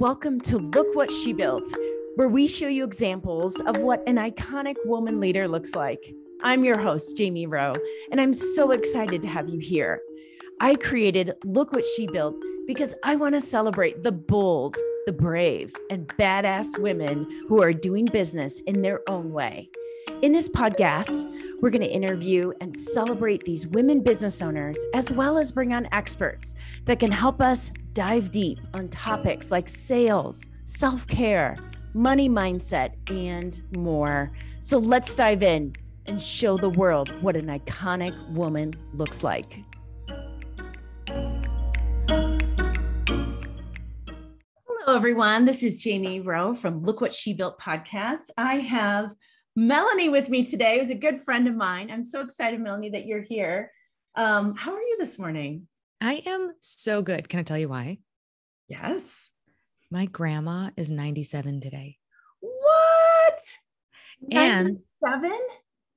Welcome to Look What She Built, where we show you examples of what an iconic woman leader looks like. I'm your host, Jamie Rowe, and I'm so excited to have you here. I created Look What She Built because I want to celebrate the bold, the brave, and badass women who are doing business in their own way. In this podcast, we're going to interview and celebrate these women business owners, as well as bring on experts that can help us dive deep on topics like sales, self care, money mindset, and more. So let's dive in and show the world what an iconic woman looks like. Hello, everyone. This is Jamie Rowe from Look What She Built podcast. I have Melanie with me today, who's a good friend of mine. I'm so excited, Melanie, that you're here. Um, how are you this morning? I am so good. Can I tell you why? Yes. My grandma is 97 today. What? And 97?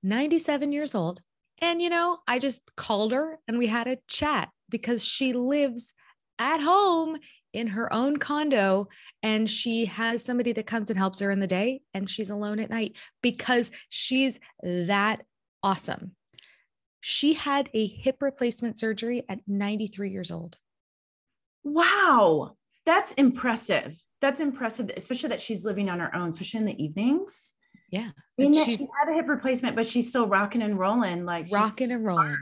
97 years old. And, you know, I just called her and we had a chat because she lives at home in her own condo and she has somebody that comes and helps her in the day and she's alone at night because she's that awesome. She had a hip replacement surgery at 93 years old. Wow. That's impressive. That's impressive, especially that she's living on her own, especially in the evenings. Yeah. I mean, she had a hip replacement, but she's still rocking and rolling. Like rocking and rolling.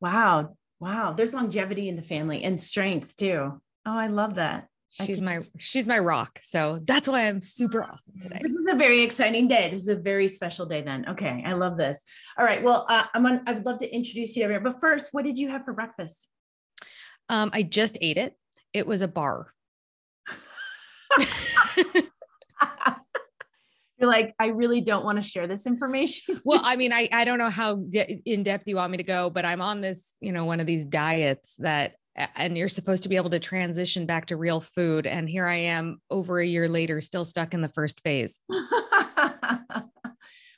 Wow. Wow. There's longevity in the family and strength too. Oh, I love that. She's my she's my rock. So that's why I'm super awesome today. This is a very exciting day. This is a very special day then. Okay, I love this. All right. Well, uh, I'm on I'd love to introduce you to everyone. But first, what did you have for breakfast? Um, I just ate it. It was a bar. You're like, I really don't want to share this information. well, I mean, I, I don't know how in depth you want me to go, but I'm on this, you know, one of these diets that, and you're supposed to be able to transition back to real food. And here I am over a year later, still stuck in the first phase.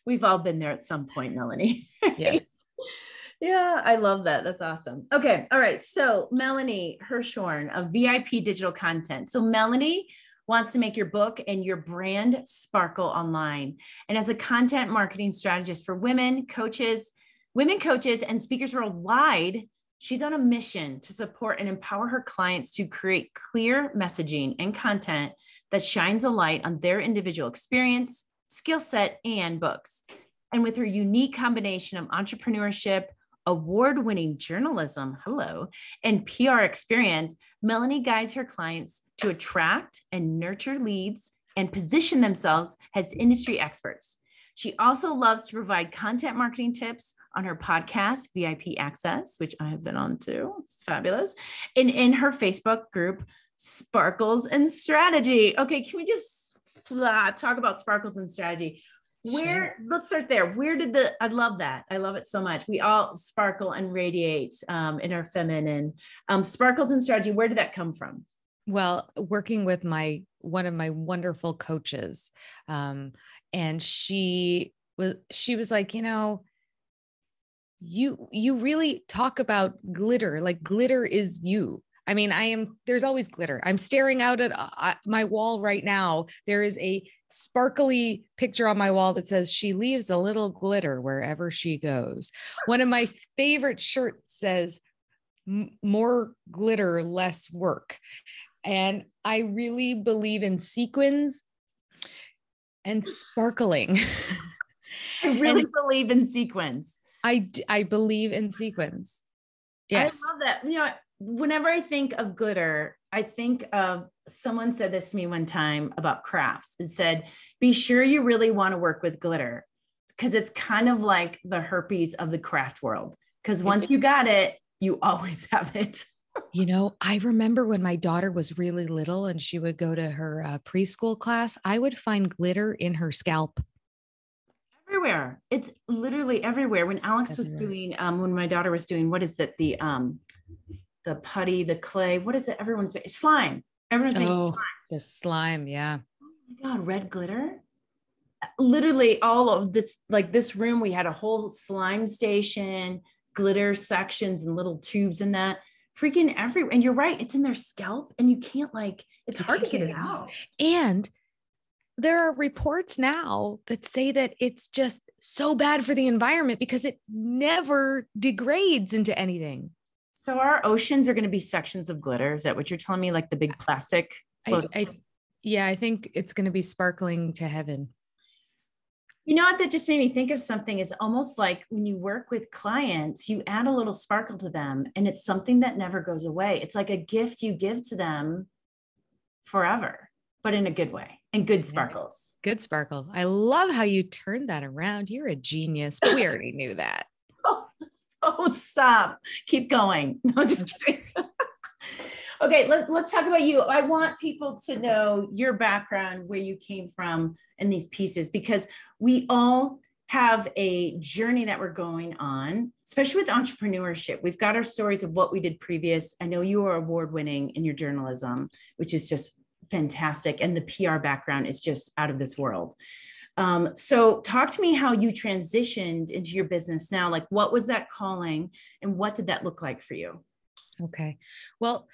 We've all been there at some point, Melanie. Yes. yeah, I love that. That's awesome. Okay. All right. So, Melanie Hirschhorn of VIP Digital Content. So, Melanie wants to make your book and your brand sparkle online. And as a content marketing strategist for women coaches, women coaches, and speakers worldwide, she's on a mission to support and empower her clients to create clear messaging and content that shines a light on their individual experience, skill set, and books. And with her unique combination of entrepreneurship, award winning journalism, hello, and PR experience, Melanie guides her clients to attract and nurture leads and position themselves as industry experts. She also loves to provide content marketing tips on her podcast, VIP Access, which I have been on too. It's fabulous. And in her Facebook group, Sparkles and Strategy. Okay, can we just talk about Sparkles and Strategy? where sure. let's start there where did the i love that i love it so much we all sparkle and radiate um, in our feminine um, sparkles and strategy where did that come from well working with my one of my wonderful coaches um, and she was she was like you know you you really talk about glitter like glitter is you I mean, I am, there's always glitter. I'm staring out at uh, my wall right now. There is a sparkly picture on my wall that says, She leaves a little glitter wherever she goes. One of my favorite shirts says, More glitter, less work. And I really believe in sequins and sparkling. I really believe in sequins. I, I believe in sequins. Yes. I love that. You know, whenever I think of glitter, I think of someone said this to me one time about crafts. It said, be sure you really want to work with glitter because it's kind of like the herpes of the craft world. Because once you got it, you always have it. You know, I remember when my daughter was really little and she would go to her uh, preschool class, I would find glitter in her scalp. Everywhere. It's literally everywhere. When Alex everywhere. was doing, um, when my daughter was doing, what is that? The um, the putty, the clay. What is it? Everyone's slime. Everyone's making oh, slime. the slime. Yeah. Oh my God, red glitter. Literally all of this, like this room, we had a whole slime station, glitter sections and little tubes in that freaking everywhere. And you're right, it's in their scalp and you can't like, it's hard to get get it it out. And there are reports now that say that it's just so bad for the environment because it never degrades into anything. So our oceans are going to be sections of glitter. Is that what you're telling me? Like the big plastic? I, I yeah, I think it's going to be sparkling to heaven. You know what? That just made me think of something. Is almost like when you work with clients, you add a little sparkle to them, and it's something that never goes away. It's like a gift you give to them forever, but in a good way and good sparkles. Good sparkle. I love how you turned that around. You're a genius. But we already knew that. Oh, stop. Keep going. No, just kidding. Okay, let, let's talk about you. I want people to know your background, where you came from, and these pieces, because we all have a journey that we're going on, especially with entrepreneurship. We've got our stories of what we did previous. I know you are award winning in your journalism, which is just fantastic. And the PR background is just out of this world. Um, so talk to me how you transitioned into your business now. Like what was that calling and what did that look like for you? Okay. Well,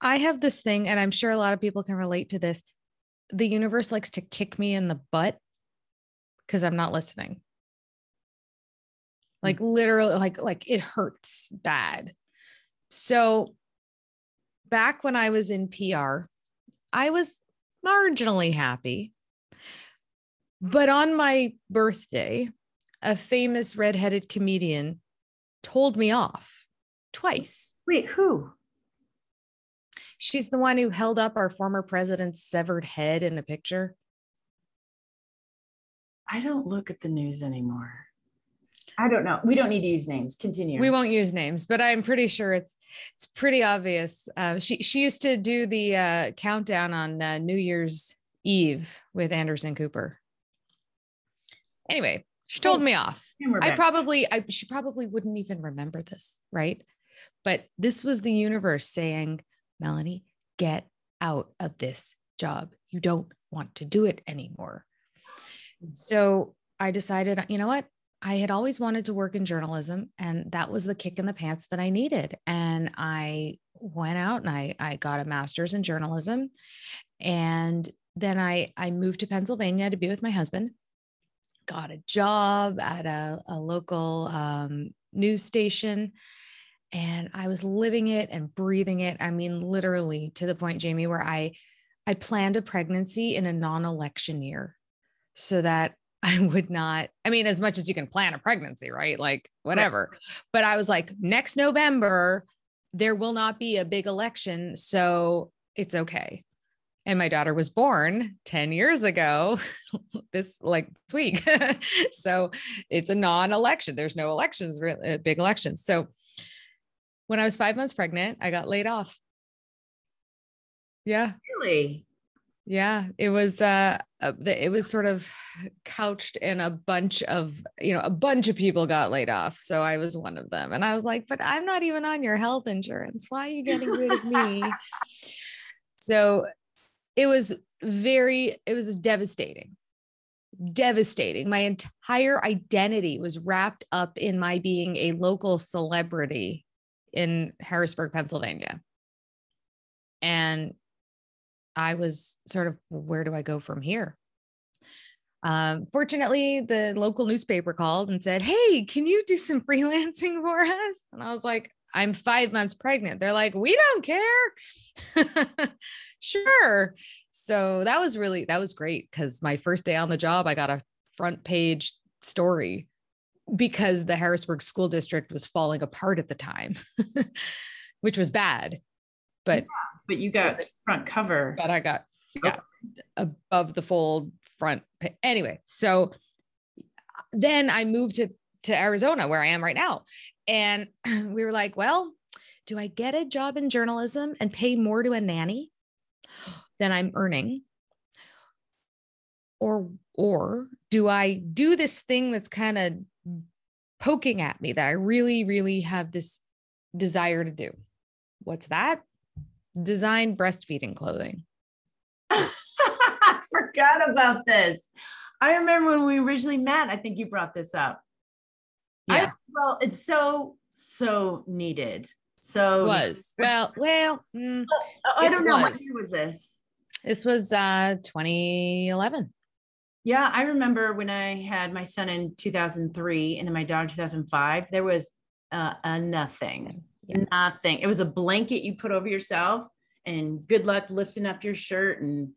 I have this thing, and I'm sure a lot of people can relate to this. The universe likes to kick me in the butt because I'm not listening. Mm. Like literally, like like it hurts bad. So back when I was in PR, I was marginally happy. But on my birthday, a famous redheaded comedian told me off twice. Wait, who? She's the one who held up our former president's severed head in a picture. I don't look at the news anymore. I don't know. We don't need to use names. Continue. We won't use names, but I'm pretty sure it's it's pretty obvious. Uh, she she used to do the uh, countdown on uh, New Year's Eve with Anderson Cooper. Anyway, she told Oh, me off. I probably I she probably wouldn't even remember this, right? But this was the universe saying, Melanie, get out of this job. You don't want to do it anymore. So I decided, you know what? I had always wanted to work in journalism, and that was the kick in the pants that I needed. And I went out and I, I got a master's in journalism. And then I, I moved to Pennsylvania to be with my husband, got a job at a, a local um, news station. And I was living it and breathing it. I mean, literally to the point, Jamie, where I I planned a pregnancy in a non-election year so that I would not, I mean, as much as you can plan a pregnancy, right? Like whatever. But I was like, next November, there will not be a big election. So it's okay. And my daughter was born 10 years ago, this like this week. so it's a non election. There's no elections, uh, big elections. So when I was five months pregnant, I got laid off. Yeah. really? Yeah, it was uh uh, it was sort of couched in a bunch of, you know, a bunch of people got laid off. So I was one of them. And I was like, but I'm not even on your health insurance. Why are you getting rid of me? so it was very it was devastating. Devastating. My entire identity was wrapped up in my being a local celebrity in Harrisburg, Pennsylvania. And I was sort of, where do I go from here? Um, fortunately, the local newspaper called and said, Hey, can you do some freelancing for us? And I was like, I'm five months pregnant. They're like, We don't care. sure. So that was really, that was great because my first day on the job, I got a front page story because the Harrisburg School District was falling apart at the time, which was bad. But But you got the front cover. but I got yeah, above the fold front. Anyway, so then I moved to to Arizona where I am right now. And we were like, well, do I get a job in journalism and pay more to a nanny than I'm earning? Or or do I do this thing that's kind of poking at me that I really really have this desire to do? What's that? Design breastfeeding clothing. I forgot about this. I remember when we originally met, I think you brought this up. I- Yeah. well, it's so, so needed. So was well, well, mm, oh, I don't know what year was this. this was uh 2011. Yeah, I remember when I had my son in 2003 and then my daughter in 2005. There was uh, a nothing, Yeah. nothing. It was a blanket you put over yourself, and good luck lifting up your shirt. And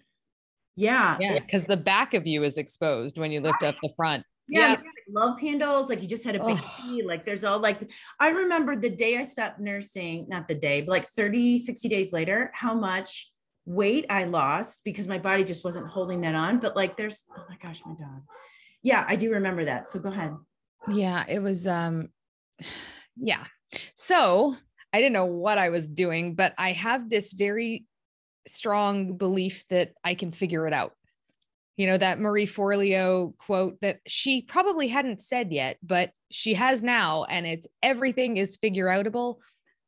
yeah, Yeah, because the back of you is exposed when you lift up the front. yeah, Yeah. like, love handles. Like you just had a big key. Like there's all like, I remember the day I stopped nursing, not the day, but like 30, 60 days later, how much weight I lost because my body just wasn't holding that on. But like there's, oh my gosh, my dog. Yeah, I do remember that. So go ahead. Yeah, it was um yeah. So, I didn't know what I was doing, but I have this very strong belief that I can figure it out. You know, that Marie Forleo quote that she probably hadn't said yet, but she has now, and it's everything is figure outable.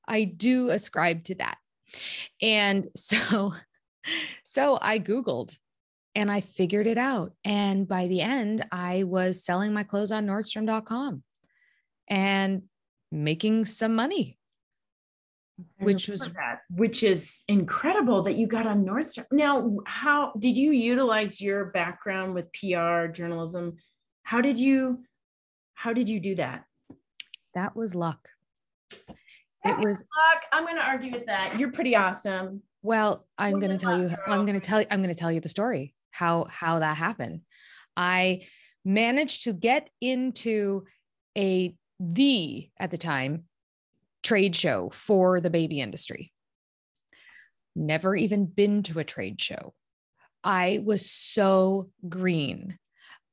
I do ascribe to that. And so, so I Googled and I figured it out. And by the end, I was selling my clothes on Nordstrom.com and making some money. I Which was- that, which is incredible that you got on Nordstrom. Now, how did you utilize your background with PR journalism? How did you how did you do that? That was luck. It was Fuck, I'm gonna argue with that. You're pretty awesome. well, I'm going to tell you? I'm going to tell you I'm going to tell you the story how how that happened. I managed to get into a the at the time trade show for the baby industry. Never even been to a trade show. I was so green.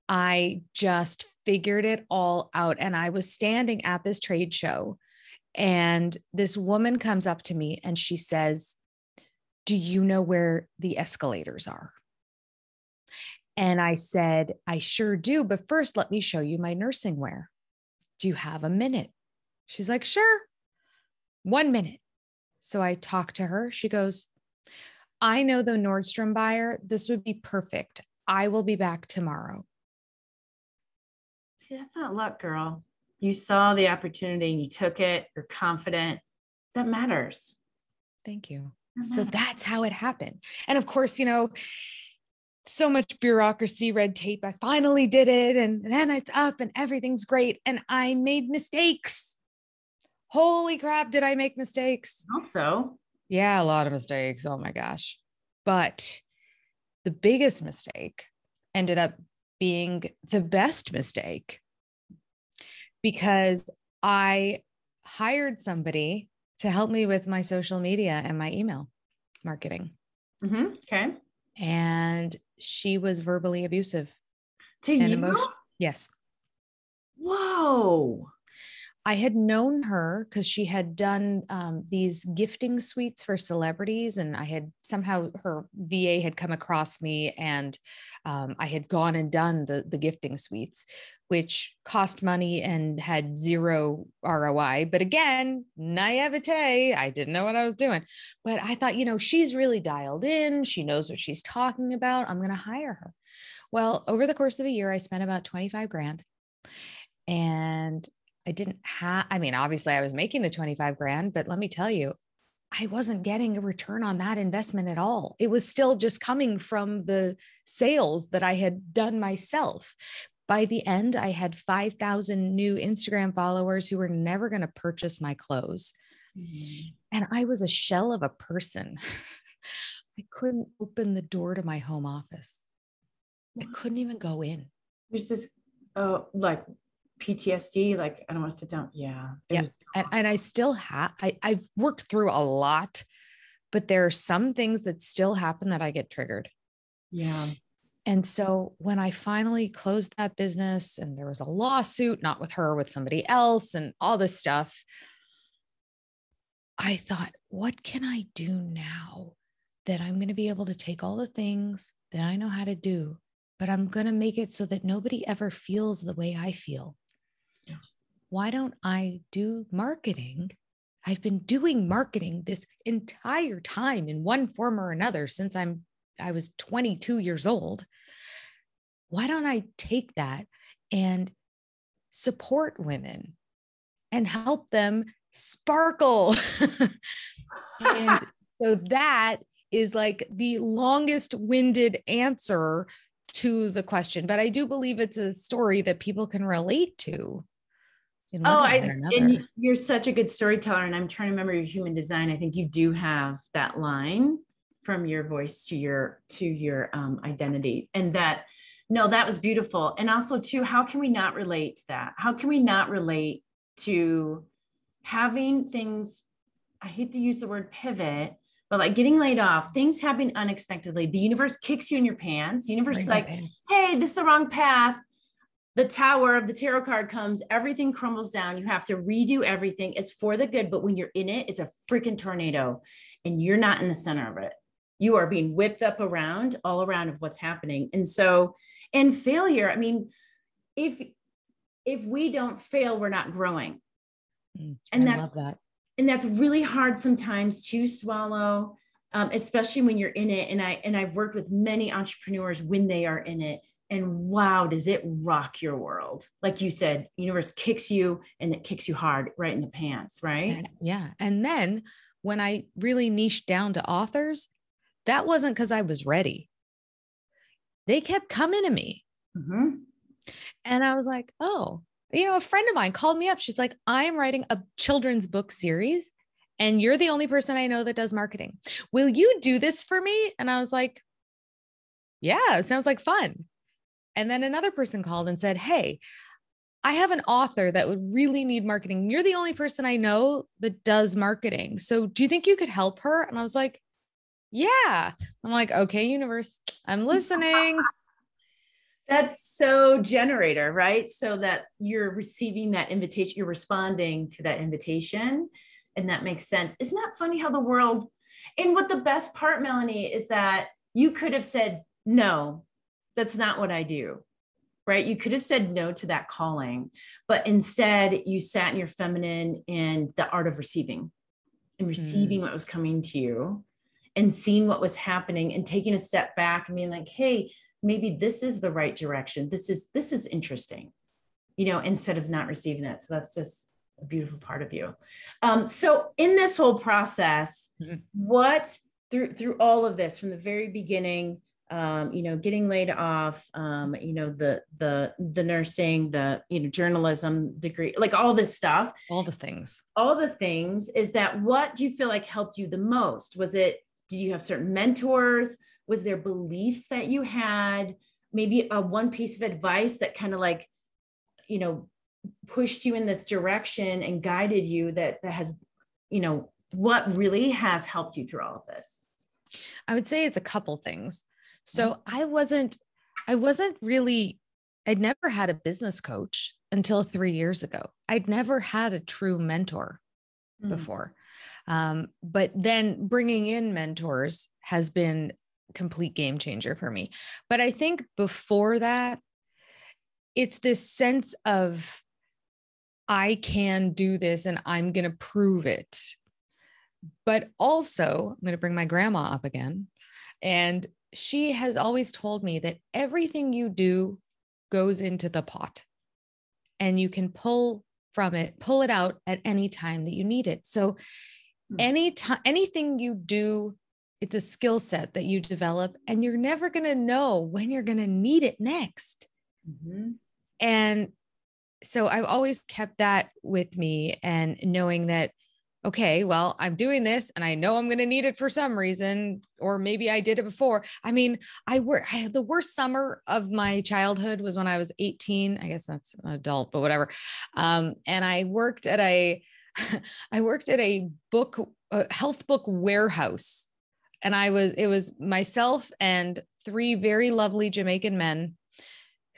I just figured it all out. And I was standing at this trade show, and this woman comes up to me and she says, Do you know where the escalators are? And I said, I sure do. But first, let me show you my nursing wear. Do you have a minute? She's like, Sure. One minute. So I talked to her. She goes, I know the Nordstrom buyer. This would be perfect. I will be back tomorrow. See, that's not luck, girl. You saw the opportunity and you took it. You're confident. That matters. Thank you. That So that's how it happened. And of course, you know, so much bureaucracy, red tape. I finally did it. And then it's up and everything's great. And I made mistakes. Holy crap, did I make mistakes? I hope so. Yeah, a lot of mistakes. Oh my gosh. But the biggest mistake ended up being the best mistake because I hired somebody to help me with my social media and my email marketing. Mhm, Okay. And she was verbally abusive To you? emotion. Yes. Whoa. I had known her because she had done um, these gifting suites for celebrities, and I had somehow her VA had come across me, and um, I had gone and done the the gifting suites, which cost money and had zero ROI. But again, naivete, I didn't know what I was doing. But I thought, you know, she's really dialed in. She knows what she's talking about. I'm going to hire her. Well, over the course of a year, I spent about 25 grand. And I didn't have, I mean, obviously I was making the 25 grand, but let me tell you, I wasn't getting a return on that investment at all. It was still just coming from the sales that I had done myself. By the end, I had 5,000 new Instagram followers who were never going to purchase my clothes. Mm-hmm. And I was a shell of a person. I couldn't open the door to my home office. I couldn't even go in. There's this, oh, like PTSD. Like I don't want to sit down. Yeah. Yeah. was- and, and I still have I, I've worked through a lot, but there are some things that still happen that I get triggered. yeah. And so when I finally closed that business and there was a lawsuit, not with her, with somebody else, and all this stuff, I thought, what can I do now that I'm going to be able to take all the things that I know how to do, but I'm going to make it so that nobody ever feels the way I feel? Why don't I do marketing? I've been doing marketing this entire time in one form or another since I'm I was 22 years old. Why don't I take that and support women and help them sparkle. and so that is like the longest winded answer to the question, but I do believe it's a story that people can relate to. Oh, I, and you're such a good storyteller. And I'm trying to remember your human design. I think you do have that line from your voice to your to your um, identity, and that no, that was beautiful. And also, too, how can we not relate to that? How can we not relate to having things? I hate to use the word pivot, but like getting laid off, things happen unexpectedly. The universe kicks you in your pants. The universe is like, hey, this is the wrong path. The tower of the tarot card comes, everything crumbles down. You have to redo everything. It's for the good, but when you're in it, it's a freaking tornado and you're not in the center of it. You are being whipped up around, all around of what's happening. And so, and failure, I mean, if if we don't fail, we're not growing. Mm, and I that's that and that's really hard sometimes to swallow um, especially when you're in it and i and i've worked with many entrepreneurs when they are in it and wow does it rock your world like you said universe kicks you and it kicks you hard right in the pants right yeah and then when i really niched down to authors that wasn't because i was ready they kept coming to me mm-hmm. and i was like oh you know, a friend of mine called me up. She's like, I'm writing a children's book series, and you're the only person I know that does marketing. Will you do this for me? And I was like, Yeah, it sounds like fun. And then another person called and said, Hey, I have an author that would really need marketing. You're the only person I know that does marketing. So do you think you could help her? And I was like, Yeah. I'm like, Okay, universe, I'm listening that's so generator right so that you're receiving that invitation you're responding to that invitation and that makes sense isn't that funny how the world and what the best part melanie is that you could have said no that's not what i do right you could have said no to that calling but instead you sat in your feminine and the art of receiving and receiving mm. what was coming to you and seeing what was happening and taking a step back and being like hey maybe this is the right direction this is this is interesting you know instead of not receiving that so that's just a beautiful part of you um, so in this whole process mm-hmm. what through through all of this from the very beginning um, you know getting laid off um, you know the the the nursing the you know journalism degree like all this stuff. All the things. All the things. Is that what do you feel like helped you the most? Was it did you have certain mentors? Was there beliefs that you had? Maybe a one piece of advice that kind of like you know pushed you in this direction and guided you that that has you know what really has helped you through all of this? I would say it's a couple things so i wasn't i wasn't really i'd never had a business coach until three years ago i'd never had a true mentor mm. before um, but then bringing in mentors has been complete game changer for me. But I think before that, it's this sense of I can do this and I'm going to prove it. But also, I'm going to bring my grandma up again. And she has always told me that everything you do goes into the pot and you can pull from it, pull it out at any time that you need it. So, hmm. any time, anything you do it's a skill set that you develop, and you're never going to know when you're going to need it next. Mm-hmm. And so I've always kept that with me and knowing that, okay, well, I'm doing this and I know I'm going to need it for some reason, or maybe I did it before. I mean, I work, I, the worst summer of my childhood was when I was 18. I guess that's an adult, but whatever. Um, and I worked at a, I worked at a book, a health book warehouse and I was, it was myself and three very lovely Jamaican men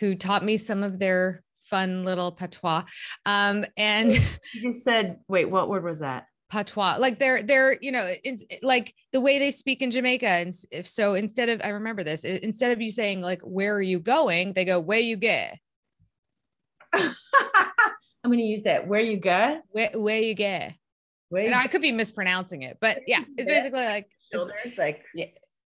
who taught me some of their fun little patois. Um, and you said, wait, what word was that? Patois, like they're they're you know it's like the way they speak in Jamaica, and if so, instead of I remember this, instead of you saying like where are you going, they go where you get. I'm going to use that. Where you go? Where where you get? Where and I could be mispronouncing it, but yeah, it's basically like shoulders like yeah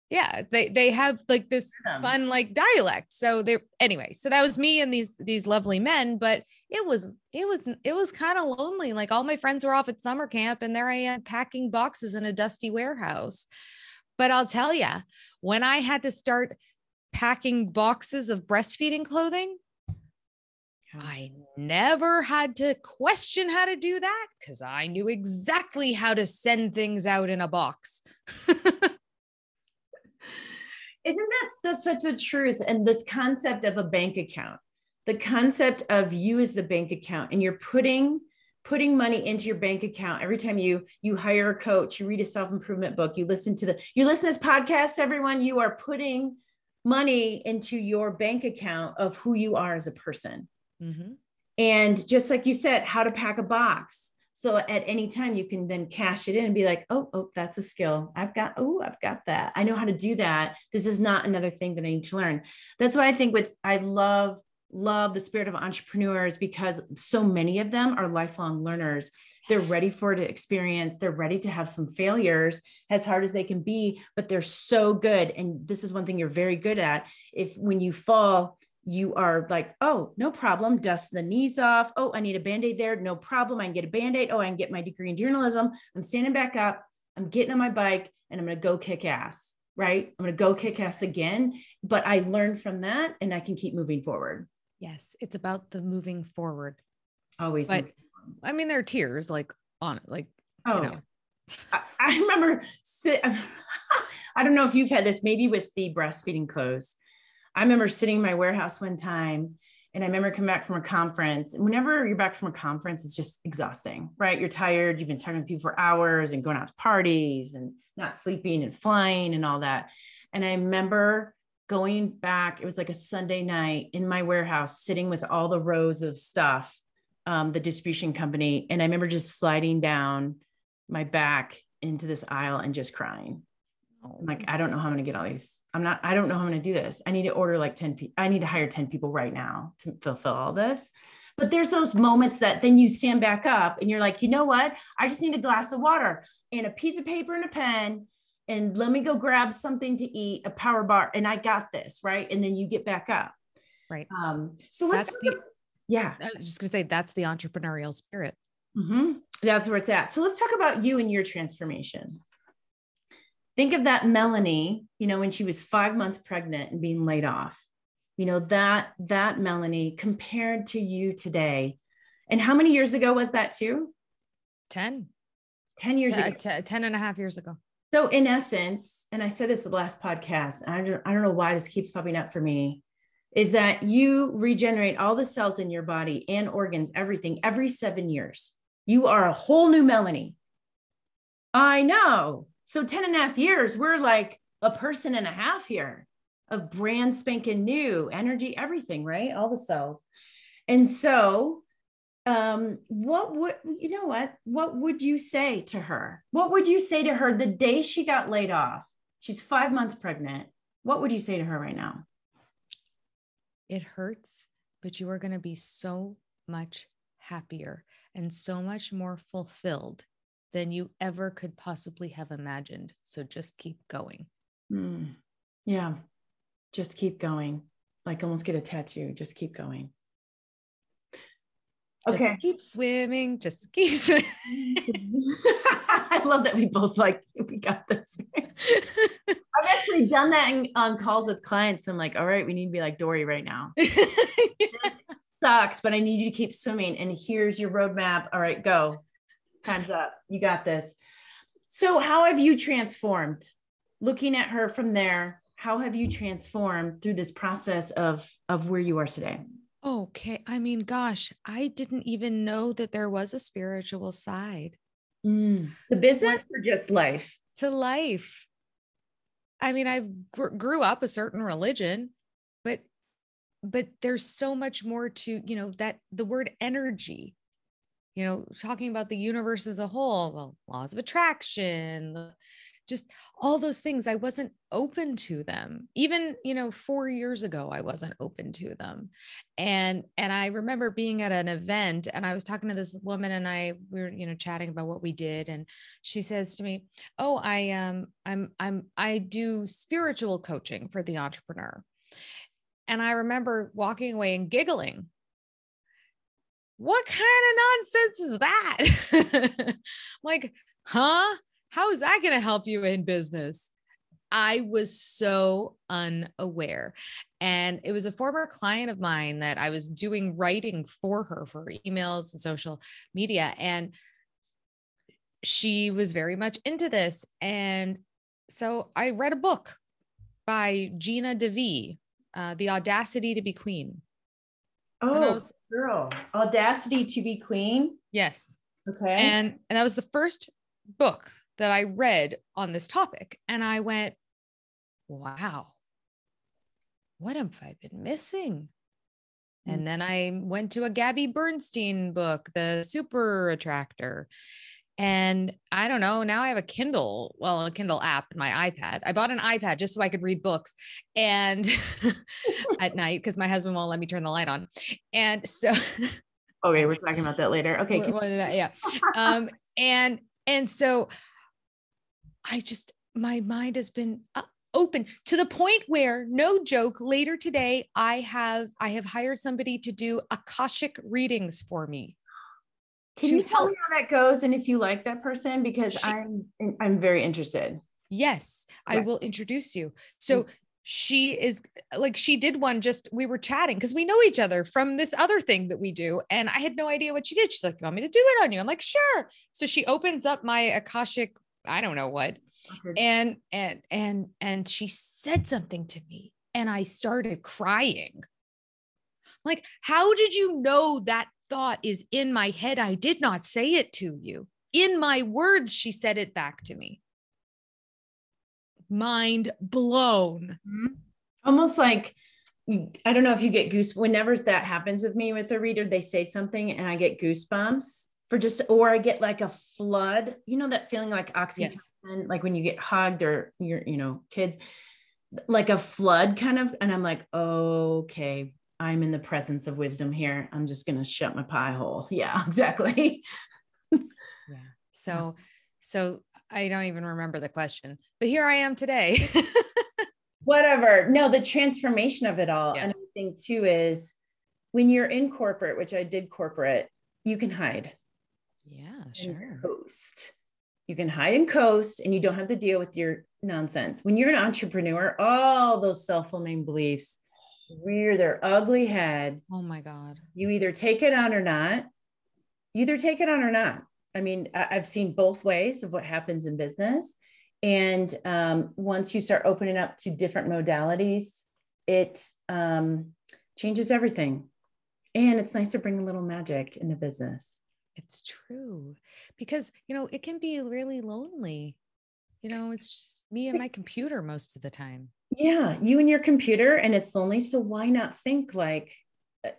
yeah they they have like this fun like dialect so they anyway so that was me and these these lovely men but it was it was it was kind of lonely like all my friends were off at summer camp and there i am packing boxes in a dusty warehouse but i'll tell you when i had to start packing boxes of breastfeeding clothing I never had to question how to do that because I knew exactly how to send things out in a box. Isn't that that's such a truth? And this concept of a bank account, the concept of you as the bank account, and you're putting putting money into your bank account every time you you hire a coach, you read a self improvement book, you listen to the you listen to this podcast. Everyone, you are putting money into your bank account of who you are as a person. Mm-hmm. And just like you said, how to pack a box so at any time you can then cash it in and be like, oh, oh, that's a skill. I've got, oh, I've got that. I know how to do that. This is not another thing that I need to learn. That's why I think with I love, love the spirit of entrepreneurs because so many of them are lifelong learners. They're ready for the experience. They're ready to have some failures as hard as they can be, but they're so good. And this is one thing you're very good at. If when you fall, you are like, oh, no problem, dust the knees off. Oh, I need a band aid there. No problem. I can get a band aid. Oh, I can get my degree in journalism. I'm standing back up. I'm getting on my bike and I'm going to go kick ass. Right. I'm going to go kick ass again. But I learned from that and I can keep moving forward. Yes. It's about the moving forward. Always. But, I mean, there are tears like on it, like, oh, you know. I, I remember, sit, I don't know if you've had this, maybe with the breastfeeding clothes I remember sitting in my warehouse one time and I remember coming back from a conference. And whenever you're back from a conference, it's just exhausting, right? You're tired. You've been talking to people for hours and going out to parties and not sleeping and flying and all that. And I remember going back, it was like a Sunday night in my warehouse, sitting with all the rows of stuff, um, the distribution company. And I remember just sliding down my back into this aisle and just crying I'm like, I don't know how I'm going to get all these. I'm not, I don't know how I'm going to do this. I need to order like 10 people. I need to hire 10 people right now to fulfill all this. But there's those moments that then you stand back up and you're like, you know what? I just need a glass of water and a piece of paper and a pen. And let me go grab something to eat, a power bar, and I got this, right? And then you get back up. Right. Um, so let's, the, yeah. I was just going to say that's the entrepreneurial spirit. Mm-hmm. That's where it's at. So let's talk about you and your transformation think of that Melanie, you know, when she was five months pregnant and being laid off, you know, that, that Melanie compared to you today. And how many years ago was that too? 10. 10 years T- ago. T- 10 and a half years ago. So in essence, and I said this the last podcast, I don't, I don't know why this keeps popping up for me, is that you regenerate all the cells in your body and organs, everything every seven years. You are a whole new Melanie. I know. So 10 and a half years, we're like a person and a half here of brand spanking new energy, everything, right? All the cells. And so, um, what would, you know what? What would you say to her? What would you say to her the day she got laid off? She's five months pregnant. What would you say to her right now? It hurts, but you are going to be so much happier and so much more fulfilled than you ever could possibly have imagined. So just keep going. Mm. Yeah. Just keep going. Like almost get a tattoo. Just keep going. Okay. Just keep swimming. Just keep swimming. I love that we both like we got this. I've actually done that in, on calls with clients. I'm like, all right, we need to be like Dory right now. this sucks, but I need you to keep swimming. And here's your roadmap. All right, go time's up. You got this. So, how have you transformed? Looking at her from there, how have you transformed through this process of of where you are today? Okay, I mean, gosh, I didn't even know that there was a spiritual side. Mm. The business what, or just life? To life. I mean, I gr- grew up a certain religion, but but there's so much more to you know that the word energy you know, talking about the universe as a whole, the laws of attraction, the, just all those things. I wasn't open to them. Even, you know, four years ago, I wasn't open to them. And and I remember being at an event and I was talking to this woman and I we were, you know, chatting about what we did. And she says to me, Oh, I um I'm I'm I do spiritual coaching for the entrepreneur. And I remember walking away and giggling what kind of nonsense is that? like, huh? How is that going to help you in business? I was so unaware. And it was a former client of mine that I was doing writing for her for emails and social media. And she was very much into this. And so I read a book by Gina DeVee, uh, The Audacity to Be Queen. Oh, was, girl, Audacity to Be Queen. Yes. Okay. And and that was the first book that I read on this topic. And I went, wow, what have I been missing? And mm. then I went to a Gabby Bernstein book, The Super Attractor. And I don't know, now I have a Kindle, well, a Kindle app in my iPad. I bought an iPad just so I could read books and at night because my husband won't let me turn the light on. And so Okay, we're talking about that later. Okay. yeah. Um, and and so I just my mind has been uh, open to the point where no joke later today i have i have hired somebody to do akashic readings for me can you tell help. me how that goes and if you like that person because she, i'm i'm very interested yes okay. i will introduce you so mm-hmm. she is like she did one just we were chatting because we know each other from this other thing that we do and i had no idea what she did she's like you want me to do it on you i'm like sure so she opens up my akashic i don't know what. And and and and she said something to me and i started crying. Like how did you know that thought is in my head? I did not say it to you. In my words she said it back to me. Mind blown. Mm-hmm. almost like I don't know if you get goose whenever that happens with me with the reader, they say something and I get goosebumps for just or I get like a flood. You know that feeling like oxytocin, yes. like when you get hugged or you're, you know, kids, like a flood kind of. And I'm like, okay, I'm in the presence of wisdom here. I'm just gonna shut my pie hole. Yeah, exactly. yeah. So so I don't even remember the question, but here I am today. Whatever. No, the transformation of it all. Yeah. And I think too is when you're in corporate, which I did corporate, you can hide sure. Coast. You can hide and coast and you don't have to deal with your nonsense. When you're an entrepreneur, all those self-fulfilling beliefs rear their ugly head. Oh my God. You either take it on or not. You either take it on or not. I mean, I've seen both ways of what happens in business. And um, once you start opening up to different modalities, it um, changes everything. And it's nice to bring a little magic into business. It's true because, you know, it can be really lonely. You know, it's just me and my computer most of the time. Yeah, you and your computer, and it's lonely. So why not think like, uh,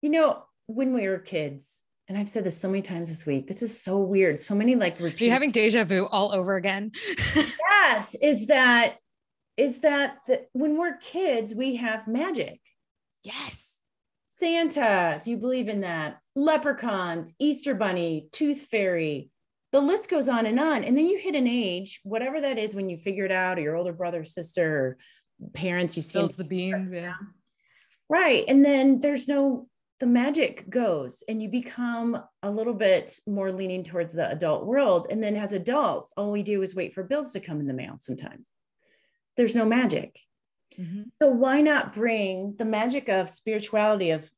you know, when we were kids, and I've said this so many times this week. This is so weird. So many like repeat- Are you having deja vu all over again? yes. Is that is that the, when we're kids, we have magic. Yes. Santa, if you believe in that, leprechauns, Easter Bunny, Tooth Fairy. The list goes on and on. And then you hit an age, whatever that is, when you figure it out, or your older brother, sister, or parents, you see the beans. Yeah. Right. And then there's no, the magic goes and you become a little bit more leaning towards the adult world. And then as adults, all we do is wait for bills to come in the mail sometimes. There's no magic. Mm-hmm. So why not bring the magic of spirituality of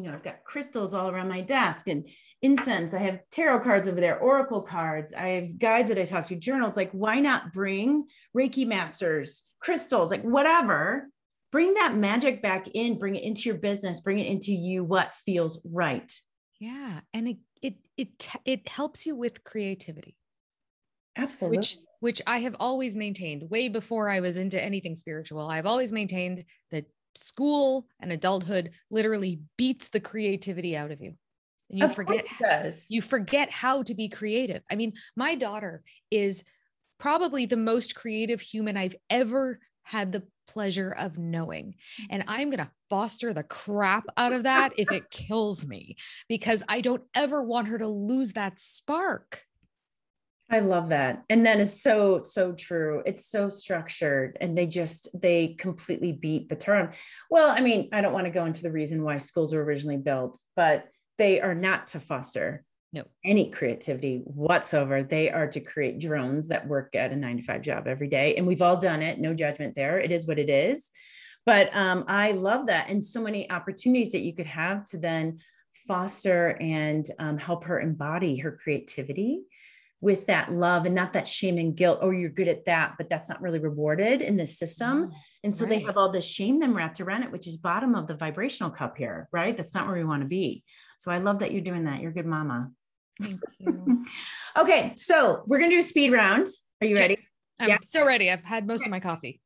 you know, I've got crystals all around my desk and incense. I have tarot cards over there, oracle cards. I have guides that I talk to, journals. Like, why not bring Reiki masters, crystals, like whatever? Bring that magic back in, bring it into your business, bring it into you, what feels right. Yeah. And it it it it helps you with creativity. Absolutely. Which which I have always maintained way before I was into anything spiritual. I've always maintained that school and adulthood literally beats the creativity out of you. And you of forget you forget how to be creative. I mean, my daughter is probably the most creative human I've ever had the pleasure of knowing. And I'm going to foster the crap out of that if it kills me because I don't ever want her to lose that spark. I love that. And that is so, so true. It's so structured and they just, they completely beat the term. Well, I mean, I don't want to go into the reason why schools were originally built, but they are not to foster no. any creativity whatsoever. They are to create drones that work at a nine to five job every day. And we've all done it. No judgment there. It is what it is. But um, I love that. And so many opportunities that you could have to then foster and um, help her embody her creativity with that love and not that shame and guilt. Oh, you're good at that, but that's not really rewarded in the system. Mm, and so right. they have all this shame then wrapped around it, which is bottom of the vibrational cup here, right? That's not where we want to be. So I love that you're doing that. You're good mama. Thank you. okay, so we're gonna do a speed round. Are you ready? I'm yeah. so ready. I've had most of my coffee.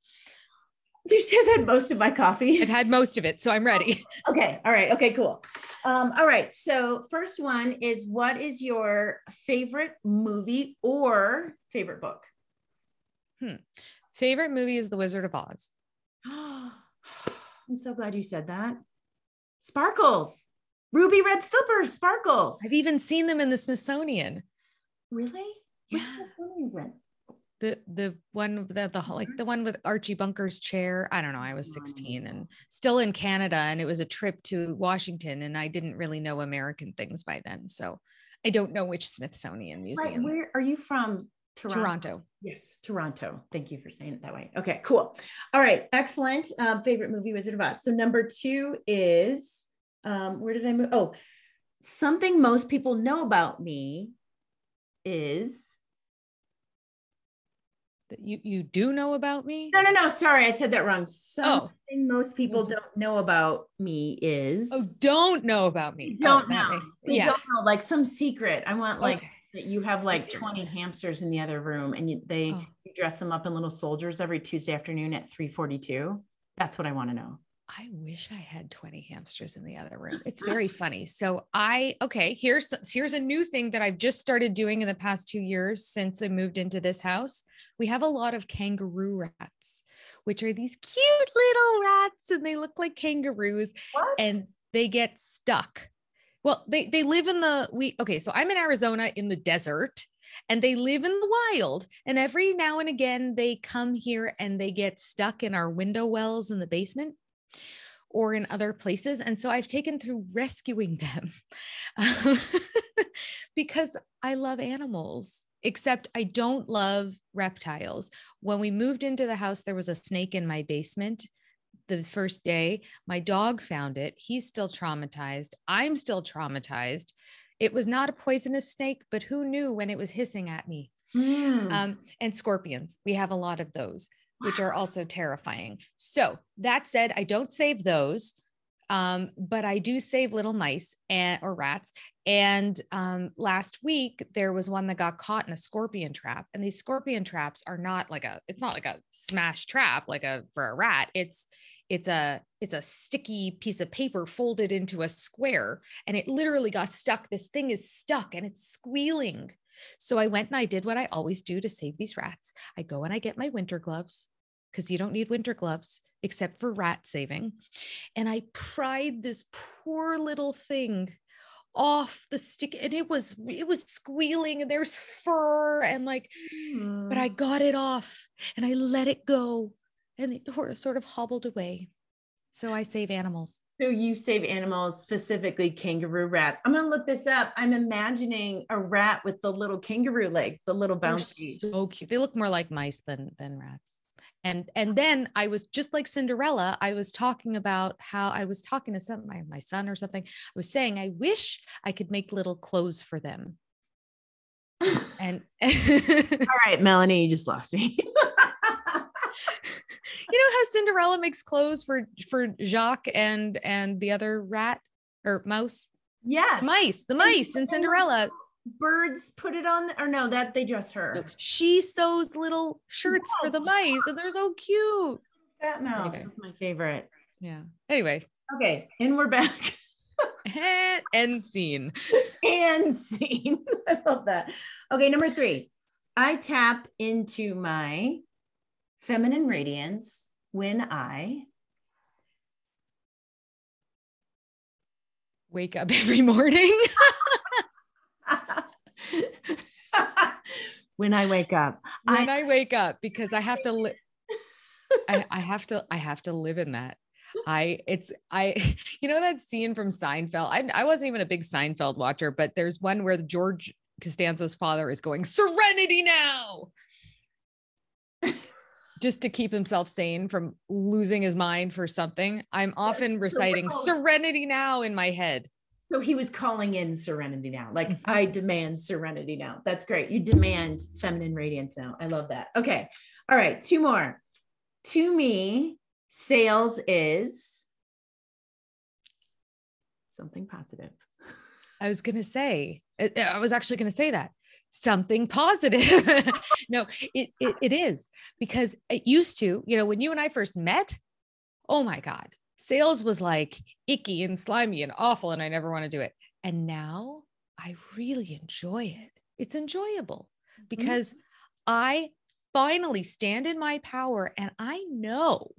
Just have had most of my coffee. I've had most of it, so I'm ready. Okay. All right. Okay, cool. Um, all right. So first one is what is your favorite movie or favorite book? Hmm. Favorite movie is The Wizard of Oz. I'm so glad you said that. Sparkles. Ruby red slippers, sparkles. I've even seen them in the Smithsonian. Really? Yeah. Which Smithsonian is it? The the one that the like the one with Archie Bunker's chair. I don't know. I was 16 and still in Canada, and it was a trip to Washington, and I didn't really know American things by then, so I don't know which Smithsonian museum. Right. Where are you from? Toronto. Toronto. Yes, Toronto. Thank you for saying it that way. Okay, cool. All right, excellent. Um, favorite movie Wizard of Oz. So number two is um, where did I move? Oh, something most people know about me is you you do know about me. No, no, no. Sorry, I said that wrong. Oh. Something oh. most people mm-hmm. don't know about me is oh, don't know about me. They oh, don't oh, know. Yeah. don't know. Like some secret. I want like. Okay. That you have like 20 hamsters in the other room and you, they oh. you dress them up in little soldiers every Tuesday afternoon at 342. That's what I want to know. I wish I had 20 hamsters in the other room. It's very funny. So I okay, here's here's a new thing that I've just started doing in the past 2 years since I moved into this house. We have a lot of kangaroo rats, which are these cute little rats and they look like kangaroos what? and they get stuck. Well, they they live in the we okay, so I'm in Arizona in the desert and they live in the wild and every now and again they come here and they get stuck in our window wells in the basement or in other places. And so I've taken through rescuing them because I love animals, except I don't love reptiles. When we moved into the house, there was a snake in my basement. The first day, my dog found it. He's still traumatized. I'm still traumatized. It was not a poisonous snake, but who knew when it was hissing at me? Mm. Um, and scorpions, we have a lot of those which are also terrifying. So that said, I don't save those. Um, but I do save little mice and or rats. And um, last week there was one that got caught in a scorpion trap. And these scorpion traps are not like a, it's not like a smash trap like a for a rat. It's it's a it's a sticky piece of paper folded into a square and it literally got stuck this thing is stuck and it's squealing so i went and i did what i always do to save these rats i go and i get my winter gloves because you don't need winter gloves except for rat saving. And I pried this poor little thing off the stick and it was it was squealing and there's fur and like mm. but I got it off and I let it go and it sort of hobbled away. So I save animals. So you save animals, specifically kangaroo rats. I'm gonna look this up. I'm imagining a rat with the little kangaroo legs, the little bouncy. They're so cute. They look more like mice than than rats and and then i was just like cinderella i was talking about how i was talking to some my, my son or something i was saying i wish i could make little clothes for them and all right melanie you just lost me you know how cinderella makes clothes for for Jaq and and the other rat or mouse? Yes. the mice the mice and cinderella. Birds put it on or no that they dress her. She sews little shirts for the mice and they're so cute. Fat mouse anyway. is my favorite. Yeah. Anyway. Okay and we're back. And, and scene. And scene. I love that. Okay number three. I tap into my feminine radiance when i wake up every morning when I wake up. When I, I wake up because I have to live. I, I have to I have to live in that. I it's I you know that scene from Seinfeld. I I wasn't even a big Seinfeld watcher, but there's one where George Costanza's father is going serenity now. Just to keep himself sane from losing his mind for something. I'm often reciting serenity now in my head. So he was calling in serenity now. Like, mm-hmm. I demand serenity now. That's great. You demand feminine radiance now. I love that. Okay. All right. Two more. To me, sales is something positive. I was going to say, I was actually going to say that something positive. no, it, it, it is because it used to, you know, when you and I first met, oh my God, sales was like icky and slimy and awful, and I never want to do it. And now I really enjoy it. It's enjoyable because mm-hmm. I finally stand in my power and I know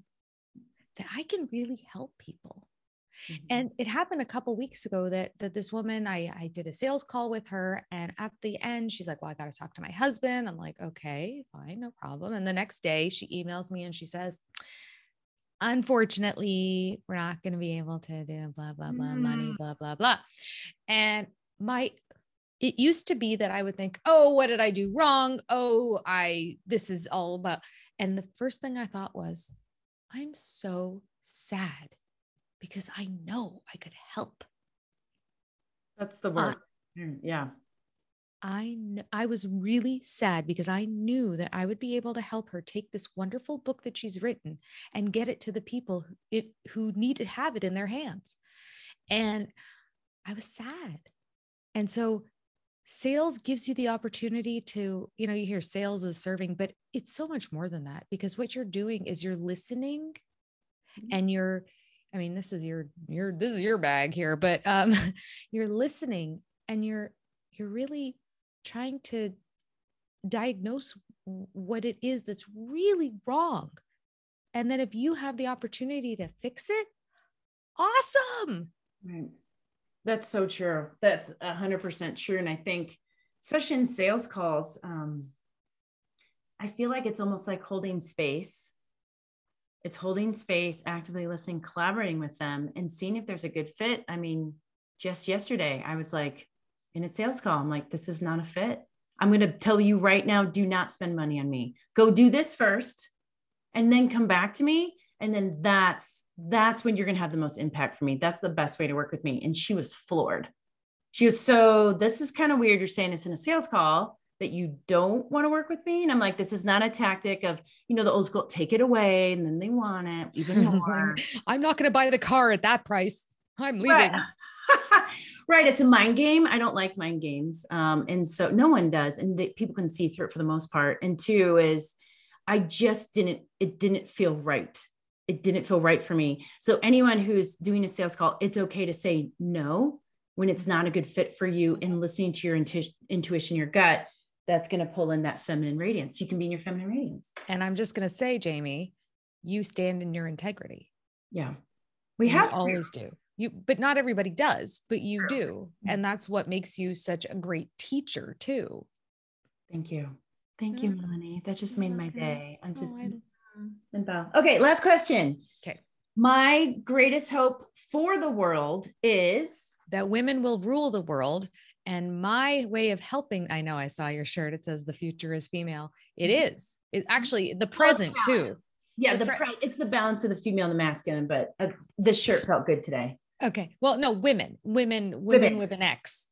that I can really help people. Mm-hmm. And it happened a couple weeks ago that that this woman I I did a sales call with her and at the end she's like, "Well, I got to talk to my husband." I'm like, "Okay, fine, no problem." And the next day she emails me and she says, "Unfortunately, we're not going to be able to do blah blah blah mm. money blah blah blah." And my it used to be that I would think, "Oh, what did I do wrong? Oh, I this is all about." And the first thing I thought was, "I'm so sad because I know I could help." That's the word. Uh, yeah. I kn- I was really sad because I knew that I would be able to help her take this wonderful book that she's written and get it to the people who, it who need to have it in their hands. And I was sad. And so sales gives you the opportunity to you know you hear sales is serving but it's so much more than that because what you're doing is you're listening mm-hmm. and you're i mean this is your your this is your bag here but um you're listening and you're you're really trying to diagnose what it is that's really wrong and then if you have the opportunity to fix it awesome right that's so true. That's a hundred percent true. And I think, especially in sales calls, um, I feel like it's almost like holding space. It's holding space, actively listening, collaborating with them, and seeing if there's a good fit. I mean, just yesterday, I was like in a sales call, I'm like, this is not a fit. I'm going to tell you right now do not spend money on me. Go do this first and then come back to me and then that's that's when you're going to have the most impact for me that's the best way to work with me and she was floored she was so this is kind of weird you're saying this in a sales call that you don't want to work with me and i'm like this is not a tactic of you know the old school take it away and then they want it even more. I'm not going to buy the car at that price. I'm leaving. Right. right it's a mind game. I don't like mind games um, and so no one does and the, people can see through it for the most part and two is i just didn't it didn't feel right. It didn't feel right for me. So anyone who's doing a sales call, it's okay to say no when it's not a good fit for you and listening to your intu- intuition, your gut, that's going to pull in that feminine radiance. You can be in your feminine radiance. And I'm just going to say, Jamie, you stand in your integrity. Yeah. We have to. always do. You but not everybody does, but you do. And that's what makes you such a great teacher too. Thank you. Thank you, mm. Melanie. That just made my day. I'm just oh, and bow. Okay, last question. Okay. My greatest hope for the world is that women will rule the world. And my way of helping, I know I saw your shirt. It says the future is female. It is. mm-hmm. It actually the present too. Yeah, the, the pre- it's the balance of the female and the masculine, but uh, this shirt felt good today. Okay. Well, no, women, women, women, women. with an X,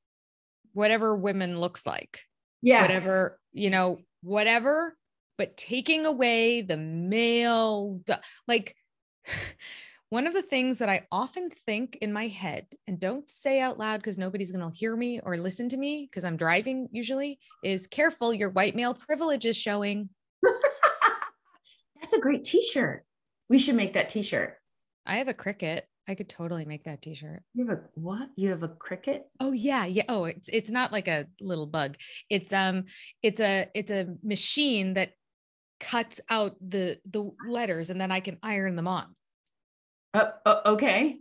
whatever women looks like. Yeah. Whatever, you know, whatever but taking away the male like one of the things that I often think in my head and don't say out loud because nobody's going to hear me or listen to me because I'm driving usually is careful, your white male privilege is showing. That's a great t shirt. We should make that t shirt. I have a Cricut. I could totally make that t-shirt. You have a what? You have a Cricut? Oh yeah, yeah. Oh, it's it's not like a little bug. It's um it's a it's a machine that cuts out the the letters and then I can iron them on. Uh, uh, okay.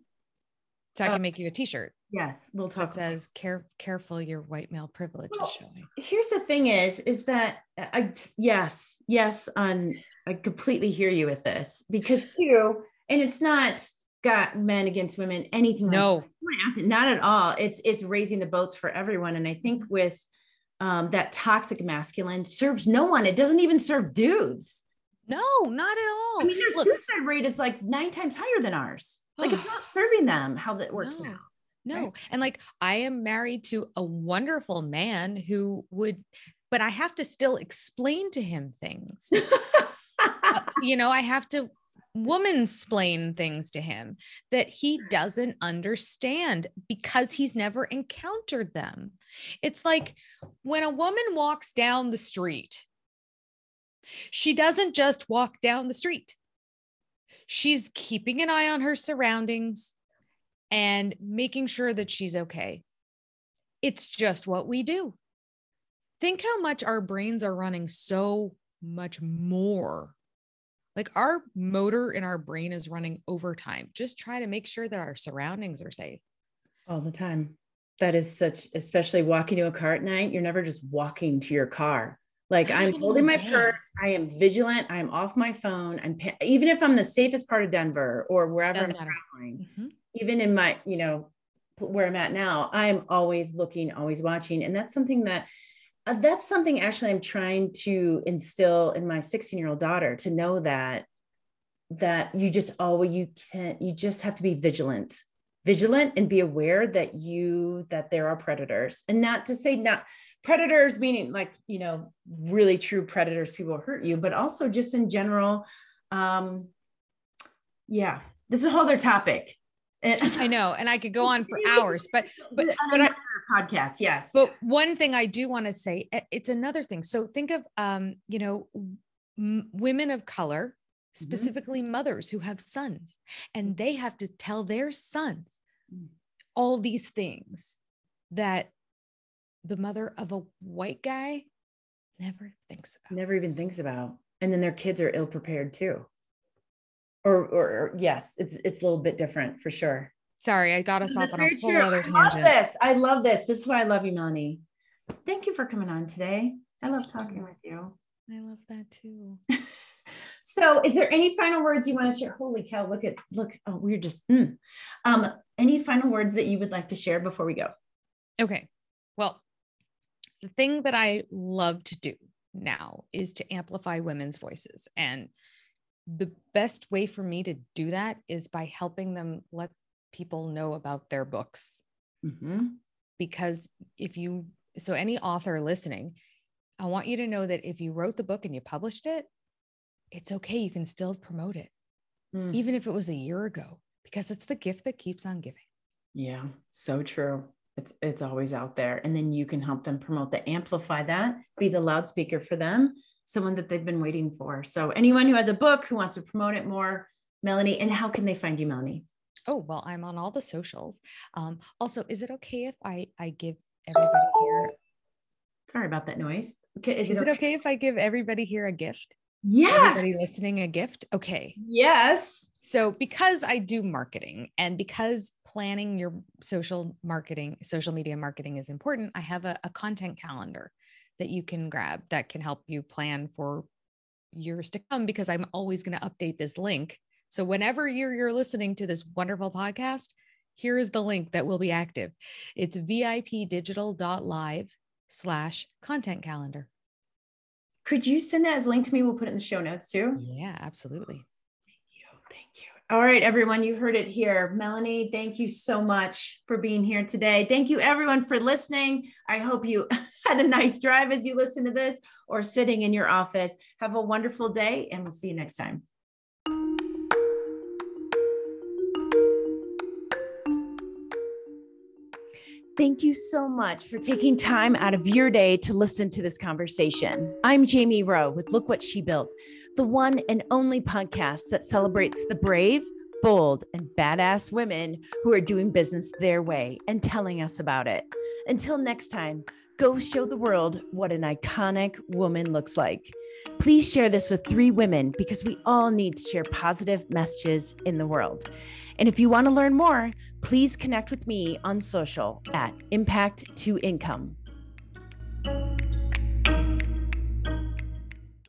So I can uh, make you a t-shirt. Yes, we'll talk. That says, "Care careful, your white male privilege Well, is showing." Here's the thing: is is that I yes yes on I completely hear you with this because too, and it's not got men against women anything. No. like not at all. It's it's raising the boats for everyone, and I think with um, that toxic masculine serves no one. It doesn't even serve dudes. No, not at all. I mean, their Look, suicide rate is like nine times higher than ours. Like it's not serving them how that works No. now. No. Right. And like I am married to a wonderful man who would, but I have to still explain to him things. Uh, you know, I have to woman splain things to him that he doesn't understand because he's never encountered them. It's like when a woman walks down the street, she doesn't just walk down the street. She's keeping an eye on her surroundings and making sure that she's okay. It's just what we do. Think how much our brains are running so much more. Like our motor in our brain is running overtime. Just try to make sure that our surroundings are safe. all the time. That is such, especially walking to a car at night. You're never just walking to your car. Like I'm holding my purse. I am vigilant. I'm off my phone. I'm pa- even if I'm the safest part of Denver or wherever Doesn't I'm matter. traveling. Mhm. Even in my, you know, where I'm at now, I'm always looking, always watching, and that's something that. Uh, that's something actually I'm trying to instill in my 16 year old daughter to know that that you just always you can't you just have to be vigilant vigilant and be aware that you that there are predators and not to say not predators meaning like you know really true predators people hurt you but also just in general um yeah this is a whole other topic and I know, and I could go on for hours, but but but I, podcast yes but one thing I do want to say, it's another thing. So think of um, you know, m- women of color, specifically mothers who have sons, and they have to tell their sons Mm. all these things that the mother of a white guy never thinks about. never even thinks about and then their kids are ill prepared too or, or or yes it's it's a little bit different for sure Sorry, I got us off on a whole true. other I love this. I love this. This is why I love you, Melanie. Thank you for coming on today. I love talking with you. I love that too. So, is there any final words you want to share? Holy cow! Look at look. Oh, we're just. mm. Um, any final words that you would like to share before we go? Okay. Well, the thing that I love to do now is to amplify women's voices. And the best way for me to do that is by helping them let people know about their books. Mhm. Because if you, so any author listening, I want you to know that if you wrote the book and you published it, it's okay. You can still promote it, Mm. even if it was a year ago, because it's the gift that keeps on giving. Yeah, so true. It's it's always out there, and then you can help them promote that, amplify that, be the loudspeaker for them, someone that they've been waiting for. So, anyone who has a book who wants to promote it more, Melanie, and how can they find you, Melanie? Oh, well, I'm on all the socials. Um, also, is it okay if I I give everybody here Sorry about that noise. Okay, is, it okay if I give everybody here a gift? Yes. Everybody listening a gift? Okay. Yes. So because I do marketing and because planning your social marketing, social media marketing is important, I have a, a content calendar that you can grab that can help you plan for years to come because I'm always going to update this link. So whenever you're you're listening to this wonderful podcast, here is the link that will be active. It's vipdigital.live slash content calendar. Could you send that as a link to me? We'll put it in the show notes too. Yeah, absolutely. Thank you. Thank you. All right, everyone, you heard it here. Melanie, thank you so much for being here today. Thank you, everyone, for listening. I hope you had a nice drive as you listen to this or sitting in your office. Have a wonderful day, and we'll see you next time. Thank you so much for taking time out of your day to listen to this conversation. I'm Jamie Rowe with Look What She Built, the one and only podcast that celebrates the brave, bold, and badass women who are doing business their way and telling us about it. Until next time, Go show the world what an iconic woman looks like. Please share this with three women because we all need to share positive messages in the world. And if you want to learn more, please connect with me on social at Impact to Income.